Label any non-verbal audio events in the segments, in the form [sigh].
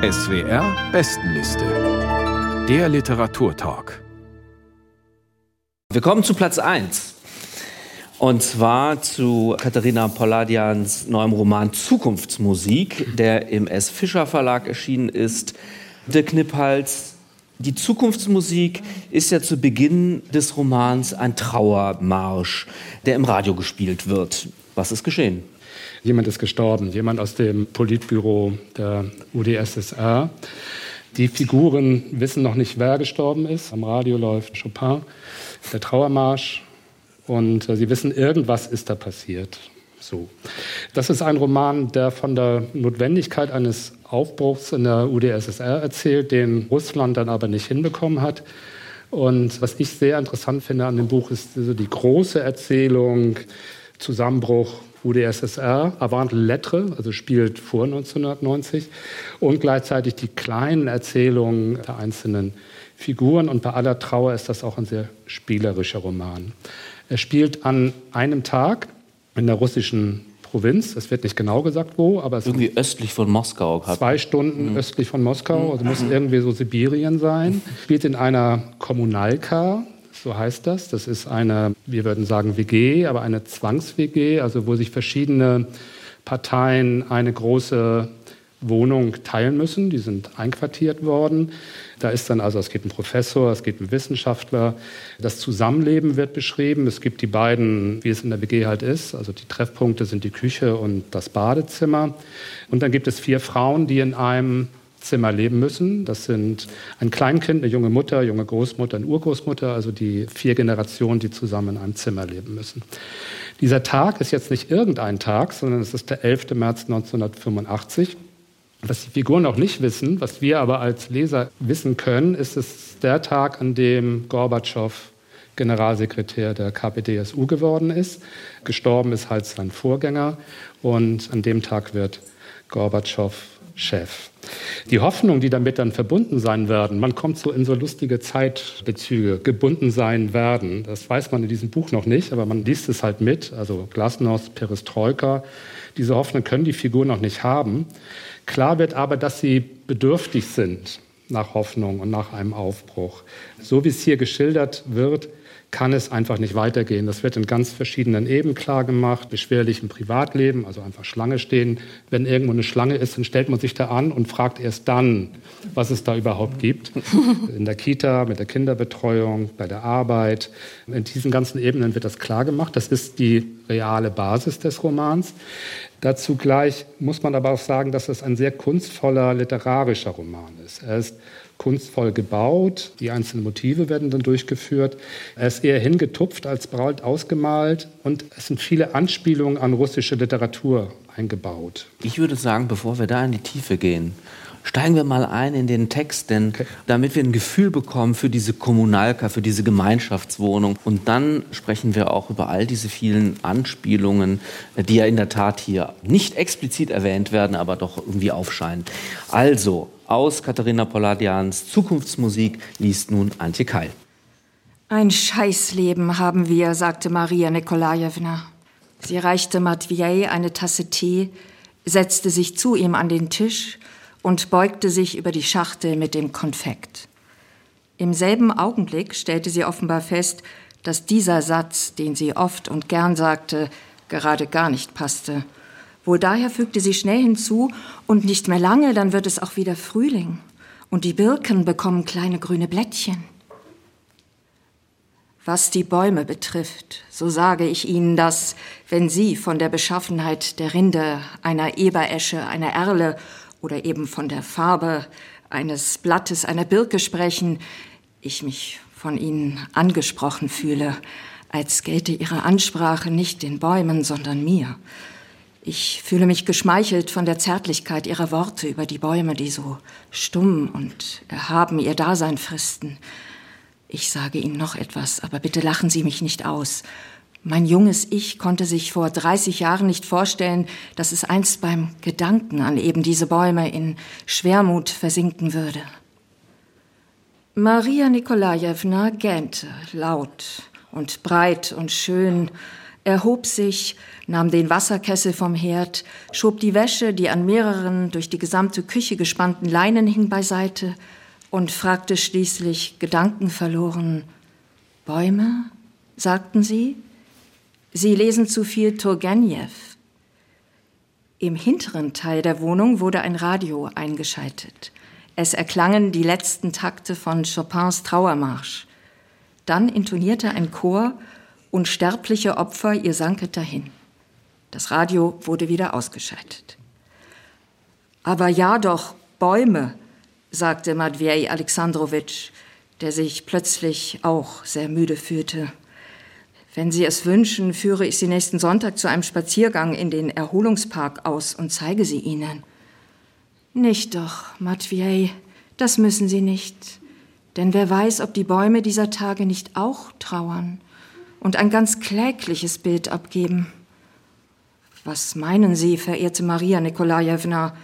SWR Bestenliste. Der Literaturtalk. Wir kommen zu Platz 1. Und zwar zu Katharina Polladians neuem Roman Zukunftsmusik, der im S. Fischer Verlag erschienen ist. Der Knipphals, die Zukunftsmusik ist ja zu Beginn des Romans ein Trauermarsch, der im Radio gespielt wird. Was ist geschehen? Jemand ist gestorben, jemand aus dem Politbüro der UdSSR. Die Figuren wissen noch nicht, wer gestorben ist. Am Radio läuft Chopin, der Trauermarsch. Und äh, sie wissen, irgendwas ist da passiert. So. Das ist ein Roman, der von der Notwendigkeit eines Aufbruchs in der UdSSR erzählt, den Russland dann aber nicht hinbekommen hat. Und was ich sehr interessant finde an dem Buch, ist so die große Erzählung, Zusammenbruch UdSSR, Avant Lettre, also spielt vor 1990, und gleichzeitig die kleinen Erzählungen der einzelnen Figuren. Und bei aller Trauer ist das auch ein sehr spielerischer Roman. Er spielt an einem Tag in der russischen Provinz. Es wird nicht genau gesagt, wo, aber es irgendwie östlich von Moskau. Zwei Stunden mhm. östlich von Moskau, also muss mhm. irgendwie so Sibirien sein. Spielt in einer Kommunalka, so heißt das. Das ist eine, wir würden sagen WG, aber eine Zwangs-WG, also wo sich verschiedene Parteien eine große Wohnung teilen müssen. Die sind einquartiert worden. Da ist dann also, es gibt einen Professor, es gibt einen Wissenschaftler. Das Zusammenleben wird beschrieben. Es gibt die beiden, wie es in der WG halt ist. Also die Treffpunkte sind die Küche und das Badezimmer. Und dann gibt es vier Frauen, die in einem Zimmer leben müssen. Das sind ein Kleinkind, eine junge Mutter, junge Großmutter, eine Urgroßmutter, also die vier Generationen, die zusammen in einem Zimmer leben müssen. Dieser Tag ist jetzt nicht irgendein Tag, sondern es ist der 11. März 1985. Was die Figuren auch nicht wissen, was wir aber als Leser wissen können, ist es der Tag, an dem Gorbatschow Generalsekretär der KPDSU geworden ist. Gestorben ist halt sein Vorgänger und an dem Tag wird Gorbatschow Chef. Die Hoffnung, die damit dann verbunden sein werden, man kommt so in so lustige Zeitbezüge, gebunden sein werden. Das weiß man in diesem Buch noch nicht, aber man liest es halt mit. Also Glasnost, Perestroika. Diese Hoffnung können die Figuren noch nicht haben. Klar wird aber, dass sie bedürftig sind nach Hoffnung und nach einem Aufbruch. So wie es hier geschildert wird, kann es einfach nicht weitergehen. Das wird in ganz verschiedenen Ebenen klar gemacht, beschwerlich im Privatleben, also einfach Schlange stehen. Wenn irgendwo eine Schlange ist, dann stellt man sich da an und fragt erst dann, was es da überhaupt gibt. [laughs] In der Kita, mit der Kinderbetreuung, bei der Arbeit. In diesen ganzen Ebenen wird das klar gemacht. Das ist die reale Basis des Romans. Dazu gleich muss man aber auch sagen, dass es ein sehr kunstvoller literarischer Roman ist. Er ist kunstvoll gebaut, die einzelnen Motive werden dann durchgeführt. Er ist eher hingetupft als braut ausgemalt und es sind viele Anspielungen an russische Literatur eingebaut. Ich würde sagen, bevor wir da in die Tiefe gehen, Steigen wir mal ein in den Text, denn okay. damit wir ein Gefühl bekommen für diese Kommunalka, für diese Gemeinschaftswohnung. Und dann sprechen wir auch über all diese vielen Anspielungen, die ja in der Tat hier nicht explizit erwähnt werden, aber doch irgendwie aufscheinen. Also, aus Katharina Polladians Zukunftsmusik liest nun Antje Keil. Ein Scheißleben haben wir, sagte Maria Nikolajewna. Sie reichte Matvei eine Tasse Tee, setzte sich zu ihm an den Tisch und beugte sich über die Schachtel mit dem Konfekt. Im selben Augenblick stellte sie offenbar fest, dass dieser Satz, den sie oft und gern sagte, gerade gar nicht passte. Wohl daher fügte sie schnell hinzu, und nicht mehr lange, dann wird es auch wieder Frühling, und die Birken bekommen kleine grüne Blättchen. Was die Bäume betrifft, so sage ich Ihnen, dass, wenn Sie von der Beschaffenheit der Rinde, einer Eberesche, einer Erle oder eben von der Farbe eines Blattes einer Birke sprechen, ich mich von Ihnen angesprochen fühle, als gelte Ihre Ansprache nicht den Bäumen, sondern mir. Ich fühle mich geschmeichelt von der Zärtlichkeit Ihrer Worte über die Bäume, die so stumm und erhaben ihr Dasein fristen. Ich sage Ihnen noch etwas, aber bitte lachen Sie mich nicht aus. Mein junges Ich konnte sich vor 30 Jahren nicht vorstellen, dass es einst beim Gedanken an eben diese Bäume in Schwermut versinken würde. Maria Nikolajewna gähnte laut und breit und schön. Erhob sich, nahm den Wasserkessel vom Herd, schob die Wäsche, die an mehreren durch die gesamte Küche gespannten Leinen hing, beiseite und fragte schließlich gedankenverloren, Bäume? sagten sie? Sie lesen zu viel Turgenev. Im hinteren Teil der Wohnung wurde ein Radio eingeschaltet. Es erklangen die letzten Takte von Chopins Trauermarsch. Dann intonierte ein Chor Unsterbliche Opfer, ihr sanket dahin. Das Radio wurde wieder ausgeschaltet. Aber ja doch, Bäume, sagte Matvei Alexandrowitsch, der sich plötzlich auch sehr müde fühlte. Wenn Sie es wünschen, führe ich Sie nächsten Sonntag zu einem Spaziergang in den Erholungspark aus und zeige sie Ihnen. Nicht doch, Matvei, das müssen Sie nicht. Denn wer weiß, ob die Bäume dieser Tage nicht auch trauern und ein ganz klägliches Bild abgeben. Was meinen Sie, verehrte Maria Nikolajewna?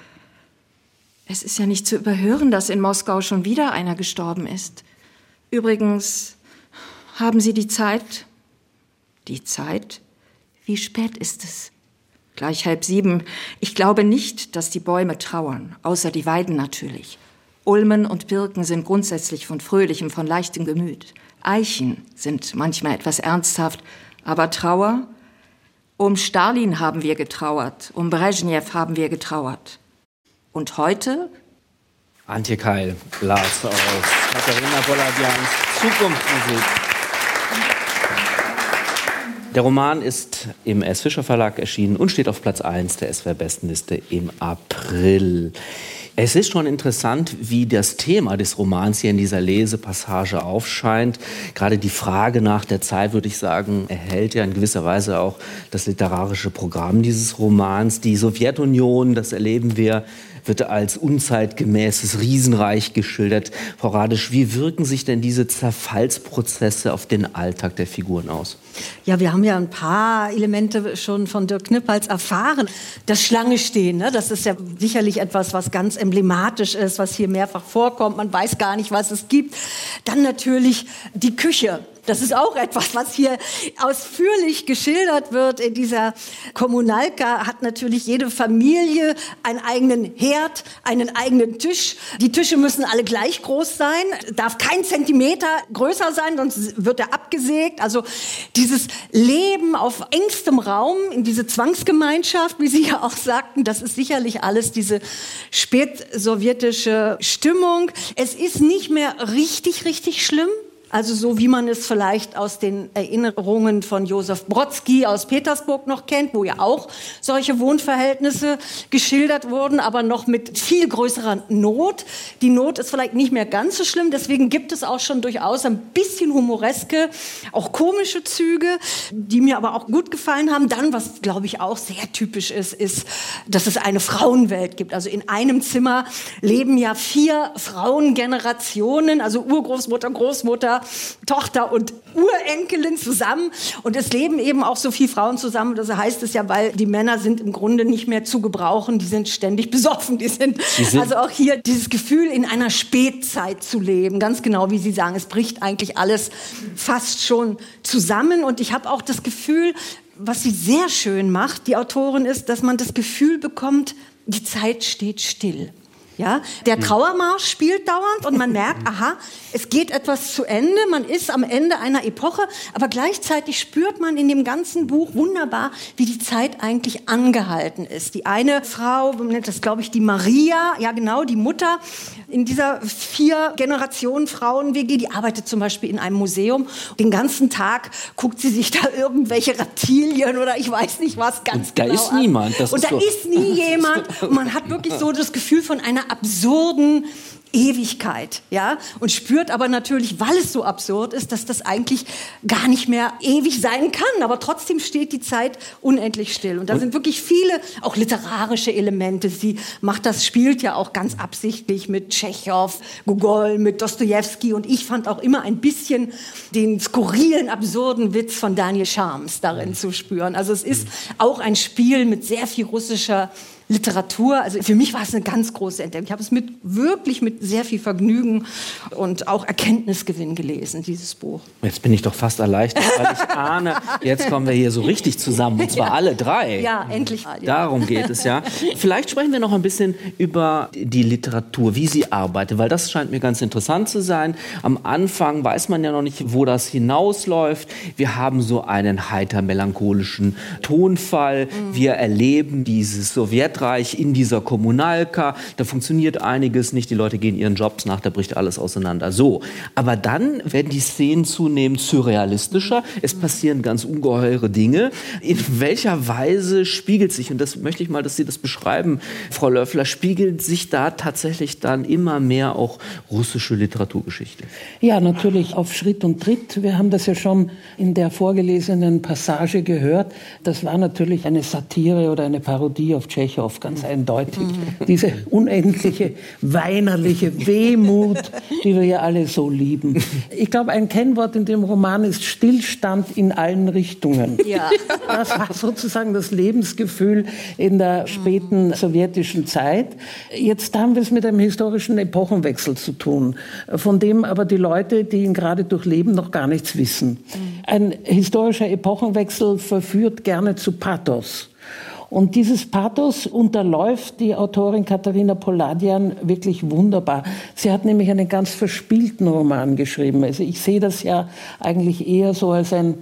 Es ist ja nicht zu überhören, dass in Moskau schon wieder einer gestorben ist. Übrigens, haben Sie die Zeit? Die Zeit? Wie spät ist es? Gleich halb sieben. Ich glaube nicht, dass die Bäume trauern, außer die Weiden natürlich. Ulmen und Birken sind grundsätzlich von fröhlichem, von leichtem Gemüt. Eichen sind manchmal etwas ernsthaft, aber Trauer? Um Stalin haben wir getrauert, um Brezhnev haben wir getrauert. Und heute? Antje Keil, Lars aus Katharina Poladians Zukunftsmusik. Der Roman ist im S. Fischer Verlag erschienen und steht auf Platz 1 der SWR Bestenliste im April. Es ist schon interessant, wie das Thema des Romans hier in dieser Lesepassage aufscheint. Gerade die Frage nach der Zeit, würde ich sagen, erhält ja in gewisser Weise auch das literarische Programm dieses Romans. Die Sowjetunion, das erleben wir wird als unzeitgemäßes Riesenreich geschildert. Frau Radisch, wie wirken sich denn diese Zerfallsprozesse auf den Alltag der Figuren aus? Ja, wir haben ja ein paar Elemente schon von Dirk Knippals erfahren. Das Schlangestehen, ne? das ist ja sicherlich etwas, was ganz emblematisch ist, was hier mehrfach vorkommt. Man weiß gar nicht, was es gibt. Dann natürlich die Küche. Das ist auch etwas, was hier ausführlich geschildert wird in dieser Kommunalka. Hat natürlich jede Familie einen eigenen Herd, einen eigenen Tisch. Die Tische müssen alle gleich groß sein, darf kein Zentimeter größer sein, sonst wird er abgesägt. Also dieses Leben auf engstem Raum, in diese Zwangsgemeinschaft, wie Sie ja auch sagten, das ist sicherlich alles diese spätsowjetische Stimmung. Es ist nicht mehr richtig, richtig schlimm. Also so wie man es vielleicht aus den Erinnerungen von Josef Brodsky aus Petersburg noch kennt, wo ja auch solche Wohnverhältnisse geschildert wurden, aber noch mit viel größerer Not. Die Not ist vielleicht nicht mehr ganz so schlimm, deswegen gibt es auch schon durchaus ein bisschen humoreske, auch komische Züge, die mir aber auch gut gefallen haben. Dann, was glaube ich auch sehr typisch ist, ist, dass es eine Frauenwelt gibt. Also in einem Zimmer leben ja vier Frauengenerationen, also Urgroßmutter, Großmutter, Tochter und Urenkelin zusammen. Und es leben eben auch so viele Frauen zusammen. Das heißt es ja, weil die Männer sind im Grunde nicht mehr zu gebrauchen. Die sind ständig [laughs] besoffen. Die sind, die sind also auch hier dieses Gefühl, in einer Spätzeit zu leben. Ganz genau, wie Sie sagen. Es bricht eigentlich alles fast schon zusammen. Und ich habe auch das Gefühl, was sie sehr schön macht, die Autorin, ist, dass man das Gefühl bekommt, die Zeit steht still. Ja, der Trauermarsch spielt dauernd und man merkt, [laughs] aha, es geht etwas zu Ende, man ist am Ende einer Epoche, aber gleichzeitig spürt man in dem ganzen Buch wunderbar, wie die Zeit eigentlich angehalten ist. Die eine Frau, das glaube ich die Maria, ja genau, die Mutter in dieser vier Generationen Frauen-WG, die arbeitet zum Beispiel in einem Museum. Den ganzen Tag guckt sie sich da irgendwelche Reptilien oder ich weiß nicht was ganz und da genau ist an. niemand. Das und ist da so. ist nie [laughs] jemand. Und man hat wirklich so das Gefühl von einer absurden Ewigkeit, ja, und spürt aber natürlich, weil es so absurd ist, dass das eigentlich gar nicht mehr ewig sein kann, aber trotzdem steht die Zeit unendlich still. Und da und sind wirklich viele, auch literarische Elemente. Sie macht das, spielt ja auch ganz absichtlich mit Tschechow, Gogol, mit Dostoevsky und ich fand auch immer ein bisschen den skurrilen, absurden Witz von Daniel Charms darin zu spüren. Also es ist auch ein Spiel mit sehr viel russischer Literatur. Also für mich war es eine ganz große Entdeckung. Ich habe es mit, wirklich mit sehr viel Vergnügen und auch Erkenntnisgewinn gelesen, dieses Buch. Jetzt bin ich doch fast erleichtert, weil ich [laughs] ahne, jetzt kommen wir hier so richtig zusammen, und zwar ja. alle drei. Ja, endlich. Darum geht es ja. Vielleicht sprechen wir noch ein bisschen über die Literatur, wie sie arbeitet, weil das scheint mir ganz interessant zu sein. Am Anfang weiß man ja noch nicht, wo das hinausläuft. Wir haben so einen heiter melancholischen Tonfall. Mhm. Wir erleben dieses Sowjetreich in dieser Kommunalka. Da funktioniert einiges nicht. Die Leute gehen ihren Jobs nach, da bricht alles auseinander. So. Aber dann werden die Szenen zunehmend surrealistischer. Es passieren ganz ungeheure Dinge. In welcher Weise spiegelt sich, und das möchte ich mal, dass Sie das beschreiben, Frau Löffler, spiegelt sich da tatsächlich dann immer mehr auch russische Literaturgeschichte? Ja, natürlich auf Schritt und Tritt. Wir haben das ja schon in der vorgelesenen Passage gehört. Das war natürlich eine Satire oder eine Parodie auf Tschechow, ganz eindeutig. Diese unendliche, weinerliche Wehmut, die wir ja alle so lieben. Ich glaube, ein Kennwort in dem Roman ist Stillstand in allen Richtungen. Ja. Das war sozusagen das Lebensgefühl in der späten sowjetischen Zeit. Jetzt haben wir es mit einem historischen Epochenwechsel zu tun, von dem aber die Leute, die ihn gerade durchleben, noch gar nichts wissen. Ein historischer Epochenwechsel verführt gerne zu Pathos. Und dieses Pathos unterläuft die Autorin Katharina Poladian wirklich wunderbar. Sie hat nämlich einen ganz verspielten Roman geschrieben. Also ich sehe das ja eigentlich eher so als ein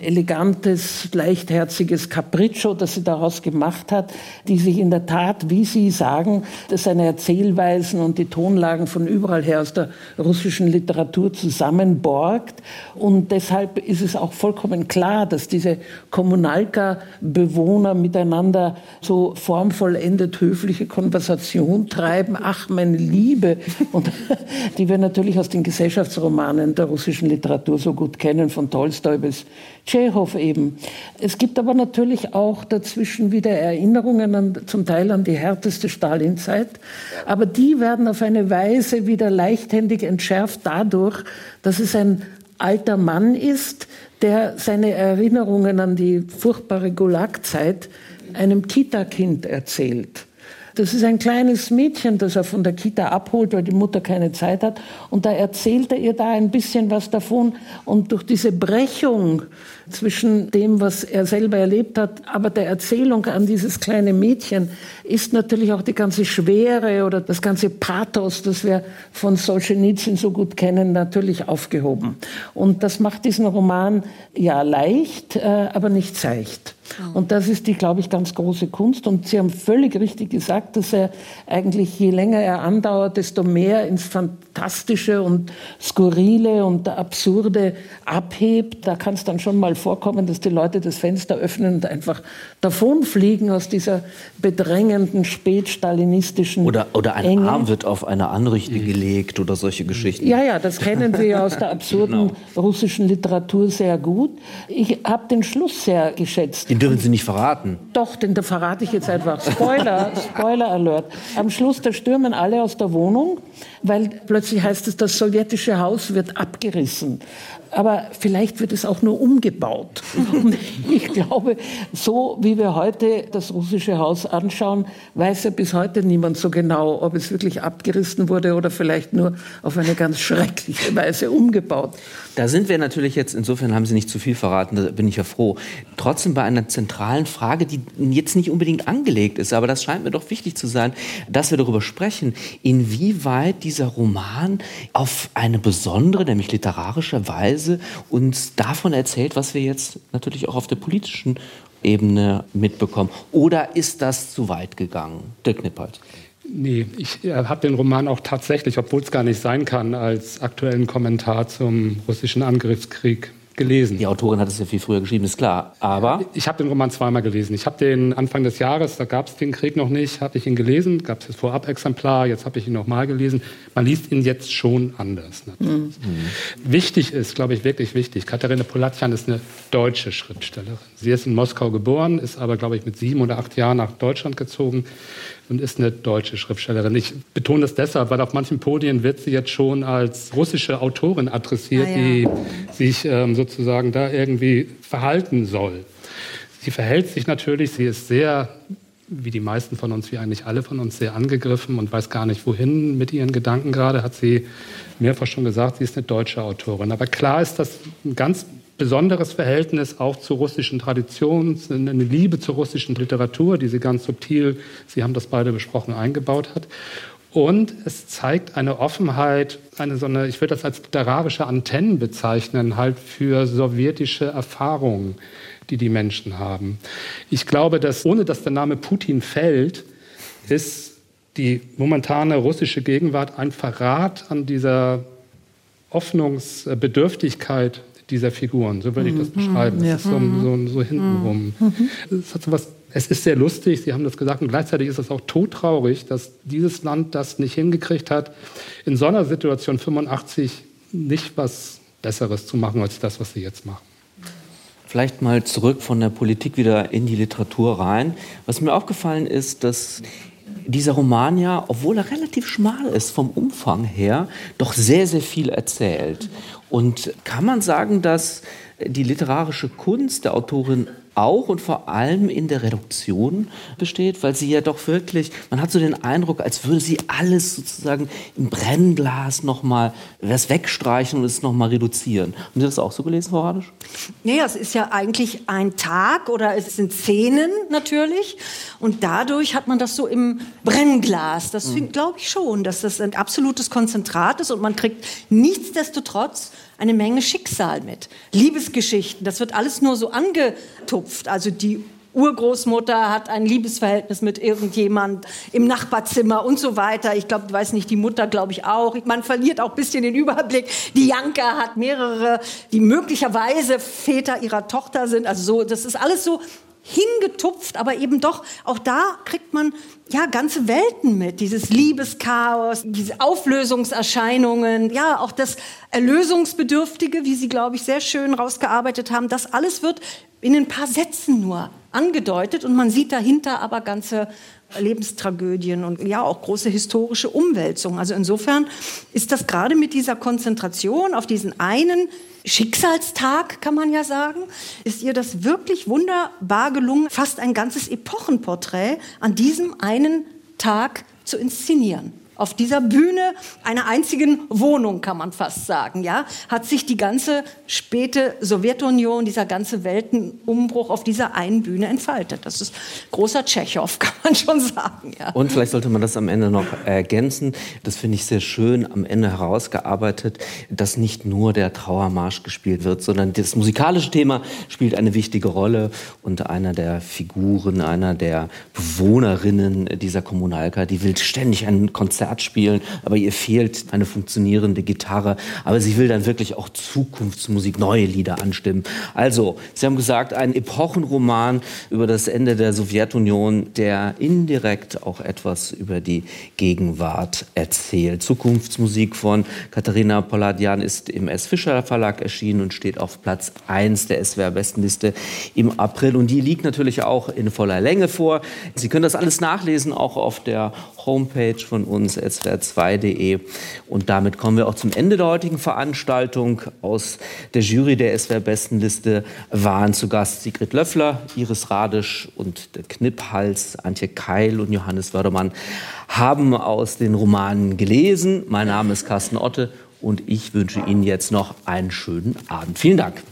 elegantes, leichtherziges Capriccio, das sie daraus gemacht hat, die sich in der Tat, wie Sie sagen, seine Erzählweisen und die Tonlagen von überall her aus der russischen Literatur zusammenborgt. Und deshalb ist es auch vollkommen klar, dass diese Kommunalka-Bewohner miteinander so formvollendet höfliche Konversation treiben. Ach, meine Liebe. Und [laughs] die wir natürlich aus den Gesellschaftsromanen der russischen Literatur so gut kennen, von Tolstoi bis Tschechow eben. Es gibt aber natürlich auch dazwischen wieder Erinnerungen an, zum Teil an die härteste Stalinzeit. Aber die werden auf eine Weise wieder leichthändig entschärft dadurch, dass es ein alter Mann ist, der seine Erinnerungen an die furchtbare Gulagzeit einem Kita-Kind erzählt. Das ist ein kleines Mädchen, das er von der Kita abholt, weil die Mutter keine Zeit hat. Und da erzählt er ihr da ein bisschen was davon. Und durch diese Brechung zwischen dem, was er selber erlebt hat, aber der Erzählung an dieses kleine Mädchen ist natürlich auch die ganze Schwere oder das ganze Pathos, das wir von Solzhenitsyn so gut kennen, natürlich aufgehoben. Und das macht diesen Roman ja leicht, äh, aber nicht seicht. Und das ist die, glaube ich, ganz große Kunst. Und Sie haben völlig richtig gesagt, dass er eigentlich, je länger er andauert, desto mehr ins Fantastische und Skurrile und Absurde abhebt. Da kann es dann schon mal vorkommen, dass die Leute das Fenster öffnen und einfach davonfliegen aus dieser bedrängenden spätstalinistischen Oder, oder ein Enge. Arm wird auf eine Anrichte gelegt oder solche Geschichten. Ja, ja, das kennen wir ja aus der [laughs] absurden genau. russischen Literatur sehr gut. Ich habe den Schluss sehr geschätzt. Den dürfen Sie nicht verraten. Doch, den da verrate ich jetzt einfach. Spoiler, Spoiler Alert. Am Schluss, da stürmen alle aus der Wohnung, weil plötzlich heißt es, das sowjetische Haus wird abgerissen aber vielleicht wird es auch nur umgebaut. Und ich glaube, so wie wir heute das russische Haus anschauen, weiß ja bis heute niemand so genau, ob es wirklich abgerissen wurde oder vielleicht nur auf eine ganz schreckliche Weise umgebaut. Da sind wir natürlich jetzt, insofern haben Sie nicht zu viel verraten, da bin ich ja froh. Trotzdem bei einer zentralen Frage, die jetzt nicht unbedingt angelegt ist, aber das scheint mir doch wichtig zu sein, dass wir darüber sprechen, inwieweit dieser Roman auf eine besondere, nämlich literarische Weise uns davon erzählt, was wir jetzt natürlich auch auf der politischen Ebene mitbekommen. Oder ist das zu weit gegangen? Dirk Knippert. Nee, ich äh, habe den Roman auch tatsächlich, obwohl es gar nicht sein kann, als aktuellen Kommentar zum russischen Angriffskrieg gelesen. Die Autorin hat es ja viel früher geschrieben, ist klar. Aber ich habe den Roman zweimal gelesen. Ich habe den Anfang des Jahres, da gab es den Krieg noch nicht, habe ich ihn gelesen, gab es das Vorab-Exemplar, jetzt habe ich ihn nochmal gelesen. Man liest ihn jetzt schon anders. Mhm. Wichtig ist, glaube ich, wirklich wichtig. Katharina Polatjan ist eine deutsche Schriftstellerin. Sie ist in Moskau geboren, ist aber, glaube ich, mit sieben oder acht Jahren nach Deutschland gezogen und ist eine deutsche Schriftstellerin. Ich betone das deshalb, weil auf manchen Podien wird sie jetzt schon als russische Autorin adressiert, ah, ja. die sich ähm, sozusagen da irgendwie verhalten soll. Sie verhält sich natürlich, sie ist sehr wie die meisten von uns, wie eigentlich alle von uns, sehr angegriffen und weiß gar nicht, wohin mit ihren Gedanken gerade, hat sie mehrfach schon gesagt, sie ist eine deutsche Autorin. Aber klar ist das ein ganz besonderes Verhältnis auch zur russischen Tradition, eine Liebe zur russischen Literatur, die sie ganz subtil, Sie haben das beide besprochen, eingebaut hat. Und es zeigt eine Offenheit, eine so eine, ich würde das als literarische Antennen bezeichnen, halt für sowjetische Erfahrungen, die die Menschen haben. Ich glaube, dass ohne dass der Name Putin fällt, ist die momentane russische Gegenwart ein Verrat an dieser Hoffnungsbedürftigkeit dieser Figuren. So würde ich das mhm. beschreiben. Ja. Es ist so, so, so hintenrum. Mhm. Es hat so was es ist sehr lustig, Sie haben das gesagt, und gleichzeitig ist es auch todtraurig, dass dieses Land das nicht hingekriegt hat, in so einer Situation 85 nicht was Besseres zu machen als das, was sie jetzt machen. Vielleicht mal zurück von der Politik wieder in die Literatur rein. Was mir aufgefallen ist, dass dieser Roman ja, obwohl er relativ schmal ist vom Umfang her, doch sehr, sehr viel erzählt. Und kann man sagen, dass die literarische Kunst der Autorin auch und vor allem in der Reduktion besteht, weil sie ja doch wirklich, man hat so den Eindruck, als würde sie alles sozusagen im Brennglas nochmal das wegstreichen und es nochmal reduzieren. Haben Sie das auch so gelesen, Frau Radisch? Naja, es ist ja eigentlich ein Tag oder es sind Szenen natürlich und dadurch hat man das so im Brennglas. Das mhm. glaube ich schon, dass das ein absolutes Konzentrat ist und man kriegt nichtsdestotrotz eine Menge Schicksal mit. Liebesgeschichten, das wird alles nur so angetupft. Also die Urgroßmutter hat ein Liebesverhältnis mit irgendjemand im Nachbarzimmer und so weiter. Ich glaube, weiß nicht, die Mutter glaube ich auch. Man verliert auch ein bisschen den Überblick. Die Janka hat mehrere, die möglicherweise Väter ihrer Tochter sind. Also so, das ist alles so hingetupft, aber eben doch, auch da kriegt man ja ganze Welten mit. Dieses Liebeschaos, diese Auflösungserscheinungen, ja, auch das Erlösungsbedürftige, wie Sie, glaube ich, sehr schön rausgearbeitet haben. Das alles wird in ein paar Sätzen nur angedeutet und man sieht dahinter aber ganze Lebenstragödien und ja auch große historische Umwälzungen. Also insofern ist das gerade mit dieser Konzentration auf diesen einen Schicksalstag, kann man ja sagen, ist ihr das wirklich wunderbar gelungen, fast ein ganzes Epochenporträt an diesem einen Tag zu inszenieren auf dieser Bühne einer einzigen Wohnung, kann man fast sagen, ja, hat sich die ganze späte Sowjetunion, dieser ganze Weltenumbruch auf dieser einen Bühne entfaltet. Das ist großer Tschechow, [laughs] kann man schon sagen. Ja. Und vielleicht sollte man das am Ende noch ergänzen. Das finde ich sehr schön am Ende herausgearbeitet, dass nicht nur der Trauermarsch gespielt wird, sondern das musikalische Thema spielt eine wichtige Rolle und einer der Figuren, einer der Bewohnerinnen dieser Kommunalka, die will ständig ein Konzert Konzert spielen, aber ihr fehlt eine funktionierende Gitarre. Aber sie will dann wirklich auch Zukunftsmusik, neue Lieder anstimmen. Also, Sie haben gesagt, ein Epochenroman über das Ende der Sowjetunion, der indirekt auch etwas über die Gegenwart erzählt. Zukunftsmusik von Katharina Poladian ist im S. Fischer Verlag erschienen und steht auf Platz 1 der SWR-Bestenliste im April. Und die liegt natürlich auch in voller Länge vor. Sie können das alles nachlesen, auch auf der Homepage von uns swr2.de. Und damit kommen wir auch zum Ende der heutigen Veranstaltung. Aus der Jury der SWR-Bestenliste waren zu Gast Sigrid Löffler, Iris Radisch und der Knipphals, Antje Keil und Johannes Wördermann haben aus den Romanen gelesen. Mein Name ist Carsten Otte und ich wünsche Ihnen jetzt noch einen schönen Abend. Vielen Dank.